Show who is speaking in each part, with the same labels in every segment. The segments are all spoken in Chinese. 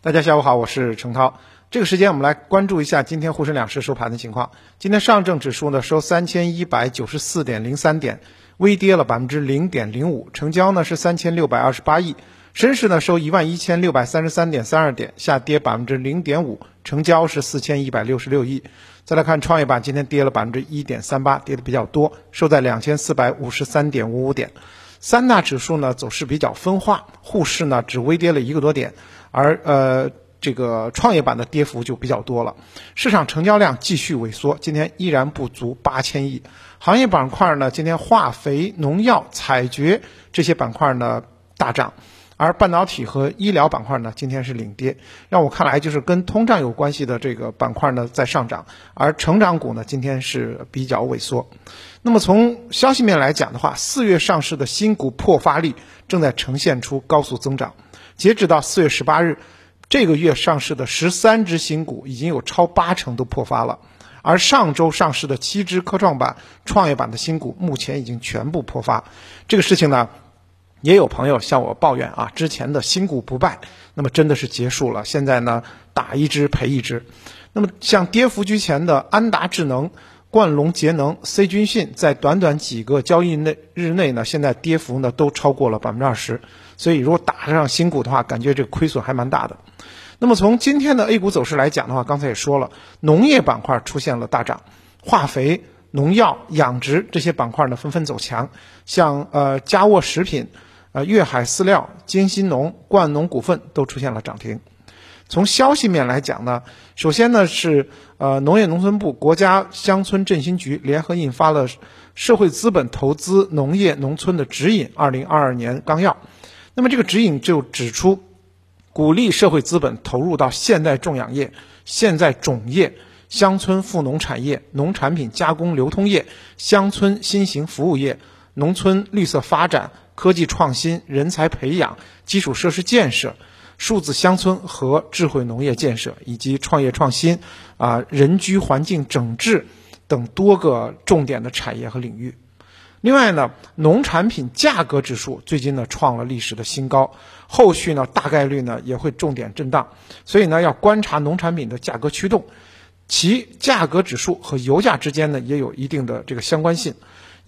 Speaker 1: 大家下午好，我是程涛。这个时间我们来关注一下今天沪深两市收盘的情况。今天上证指数呢收三千一百九十四点零三点，微跌了百分之零点零五，成交呢是三千六百二十八亿。深市呢收一万一千六百三十三点三二点，下跌百分之零点五，成交是四千一百六十六亿。再来看创业板，今天跌了百分之一点三八，跌的比较多，收在两千四百五十三点五五点。三大指数呢走势比较分化，沪市呢只微跌了一个多点，而呃这个创业板的跌幅就比较多了。市场成交量继续萎缩，今天依然不足八千亿。行业板块呢，今天化肥、农药、采掘这些板块呢大涨。而半导体和医疗板块呢，今天是领跌，让我看来就是跟通胀有关系的这个板块呢在上涨，而成长股呢今天是比较萎缩。那么从消息面来讲的话，四月上市的新股破发力正在呈现出高速增长。截止到四月十八日，这个月上市的十三只新股已经有超八成都破发了，而上周上市的七只科创板、创业板的新股目前已经全部破发。这个事情呢？也有朋友向我抱怨啊，之前的新股不败，那么真的是结束了。现在呢，打一只赔一只。那么像跌幅居前的安达智能、冠龙节能、C 君信，在短短几个交易内日内呢，现在跌幅呢都超过了百分之二十。所以如果打上新股的话，感觉这个亏损还蛮大的。那么从今天的 A 股走势来讲的话，刚才也说了，农业板块出现了大涨，化肥、农药、养殖这些板块呢纷纷走强，像呃佳沃食品。呃，粤海饲料、金新农、冠农股份都出现了涨停。从消息面来讲呢，首先呢是呃，农业农村部、国家乡村振兴局联合印发了《社会资本投资农业农村的指引（二零二二年纲要）》。那么这个指引就指出，鼓励社会资本投入到现代种养业、现在种业、乡村富农产业、农产品加工流通业、乡村新型服务业、农村绿色发展。科技创新、人才培养、基础设施建设、数字乡村和智慧农业建设，以及创业创新、啊人居环境整治等多个重点的产业和领域。另外呢，农产品价格指数最近呢创了历史的新高，后续呢大概率呢也会重点震荡，所以呢要观察农产品的价格驱动，其价格指数和油价之间呢也有一定的这个相关性。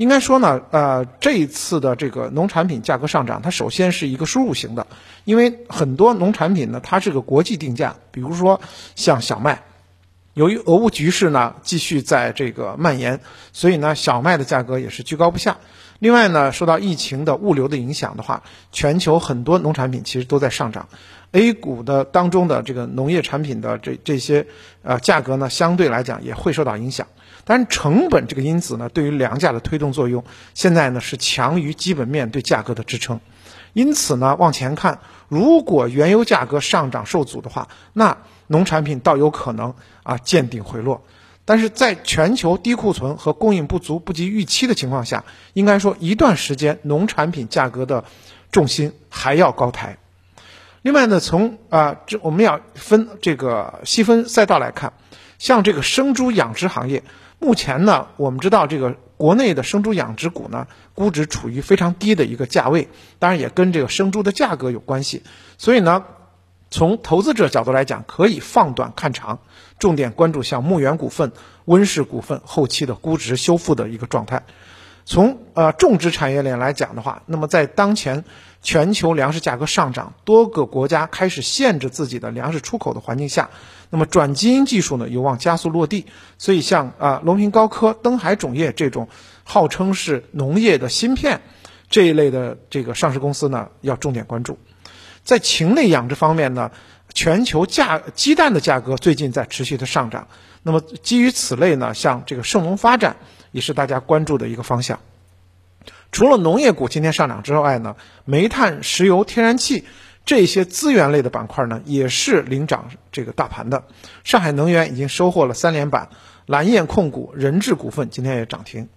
Speaker 1: 应该说呢，呃，这一次的这个农产品价格上涨，它首先是一个输入型的，因为很多农产品呢，它是个国际定价，比如说像小麦，由于俄乌局势呢继续在这个蔓延，所以呢小麦的价格也是居高不下。另外呢，受到疫情的物流的影响的话，全球很多农产品其实都在上涨，A 股的当中的这个农业产品的这这些呃价格呢，相对来讲也会受到影响。但成本这个因子呢，对于粮价的推动作用，现在呢是强于基本面对价格的支撑。因此呢，往前看，如果原油价格上涨受阻的话，那农产品倒有可能啊见顶回落。但是在全球低库存和供应不足不及预期的情况下，应该说一段时间农产品价格的重心还要高抬。另外呢，从啊这我们要分这个细分赛道来看，像这个生猪养殖行业。目前呢，我们知道这个国内的生猪养殖股呢，估值处于非常低的一个价位，当然也跟这个生猪的价格有关系。所以呢，从投资者角度来讲，可以放短看长，重点关注像牧原股份、温氏股份后期的估值修复的一个状态。从呃种植产业链来讲的话，那么在当前全球粮食价格上涨，多个国家开始限制自己的粮食出口的环境下，那么转基因技术呢有望加速落地。所以像啊隆平高科、登海种业这种号称是农业的芯片这一类的这个上市公司呢，要重点关注。在禽类养殖方面呢，全球价鸡蛋的价格最近在持续的上涨。那么基于此类呢，像这个盛隆发展。也是大家关注的一个方向。除了农业股今天上涨之外呢，煤炭、石油、天然气这些资源类的板块呢，也是领涨这个大盘的。上海能源已经收获了三连板，蓝焰控股、人智股份今天也涨停。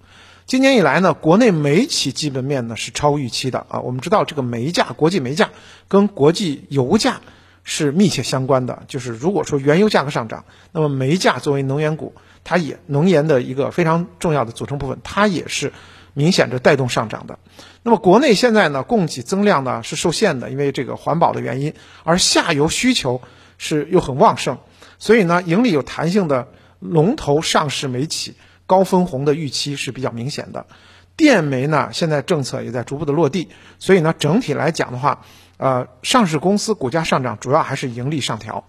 Speaker 1: 今年以来呢，国内煤企基本面呢是超预期的啊。我们知道这个煤价，国际煤价跟国际油价是密切相关的。就是如果说原油价格上涨，那么煤价作为能源股。它也能源的一个非常重要的组成部分，它也是明显的带动上涨的。那么国内现在呢，供给增量呢是受限的，因为这个环保的原因，而下游需求是又很旺盛，所以呢，盈利有弹性的龙头上市煤企高分红的预期是比较明显的。电煤呢，现在政策也在逐步的落地，所以呢，整体来讲的话，呃，上市公司股价上涨主要还是盈利上调，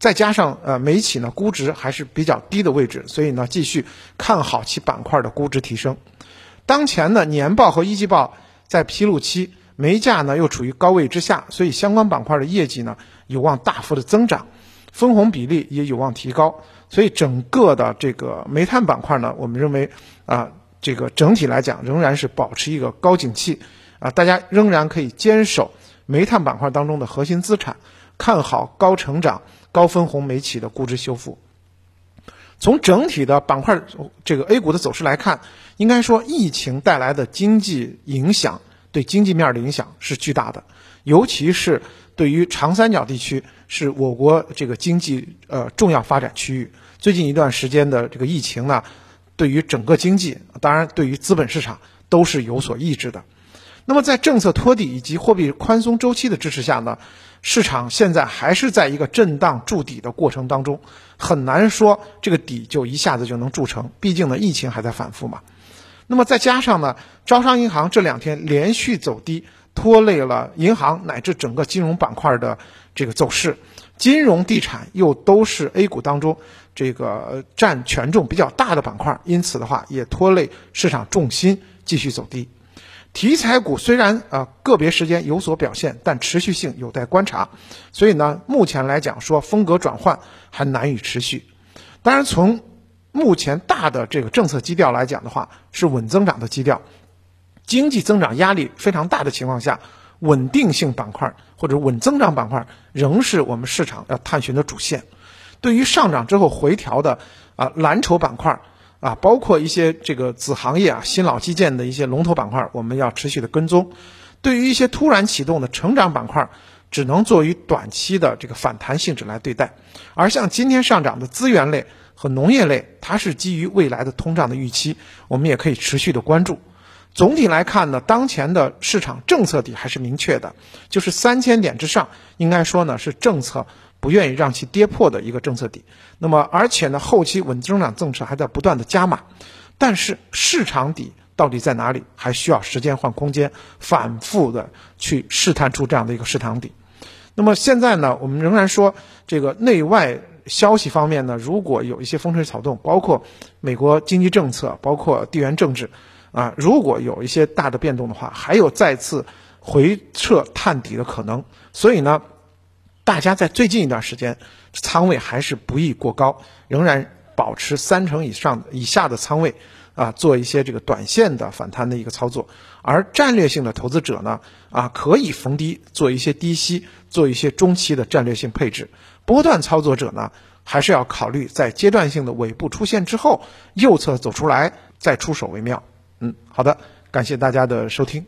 Speaker 1: 再加上呃煤企呢估值还是比较低的位置，所以呢，继续看好其板块的估值提升。当前的年报和一季报在披露期，煤价呢又处于高位之下，所以相关板块的业绩呢有望大幅的增长，分红比例也有望提高，所以整个的这个煤炭板块呢，我们认为啊。这个整体来讲仍然是保持一个高景气，啊，大家仍然可以坚守煤炭板块当中的核心资产，看好高成长、高分红煤企的估值修复。从整体的板块这个 A 股的走势来看，应该说疫情带来的经济影响对经济面的影响是巨大的，尤其是对于长三角地区是我国这个经济呃重要发展区域。最近一段时间的这个疫情呢。对于整个经济，当然对于资本市场都是有所抑制的。那么在政策托底以及货币宽松周期的支持下呢，市场现在还是在一个震荡筑底的过程当中，很难说这个底就一下子就能筑成。毕竟呢，疫情还在反复嘛。那么再加上呢，招商银行这两天连续走低，拖累了银行乃至整个金融板块的这个走势。金融地产又都是 A 股当中这个占权重比较大的板块，因此的话也拖累市场重心继续走低。题材股虽然啊个别时间有所表现，但持续性有待观察。所以呢，目前来讲说风格转换还难以持续。当然，从目前大的这个政策基调来讲的话，是稳增长的基调，经济增长压力非常大的情况下。稳定性板块或者稳增长板块仍是我们市场要探寻的主线。对于上涨之后回调的啊蓝筹板块啊，包括一些这个子行业啊、新老基建的一些龙头板块，我们要持续的跟踪。对于一些突然启动的成长板块，只能作为短期的这个反弹性质来对待。而像今天上涨的资源类和农业类，它是基于未来的通胀的预期，我们也可以持续的关注。总体来看呢，当前的市场政策底还是明确的，就是三千点之上，应该说呢是政策不愿意让其跌破的一个政策底。那么，而且呢，后期稳增长政策还在不断的加码，但是市场底到底在哪里，还需要时间换空间，反复的去试探出这样的一个市场底。那么现在呢，我们仍然说这个内外消息方面呢，如果有一些风吹草动，包括美国经济政策，包括地缘政治。啊，如果有一些大的变动的话，还有再次回撤探底的可能。所以呢，大家在最近一段时间仓位还是不宜过高，仍然保持三成以上以下的仓位啊，做一些这个短线的反弹的一个操作。而战略性的投资者呢，啊，可以逢低做一些低吸，做一些中期的战略性配置。波段操作者呢，还是要考虑在阶段性的尾部出现之后，右侧走出来再出手为妙。嗯，好的，感谢大家的收听。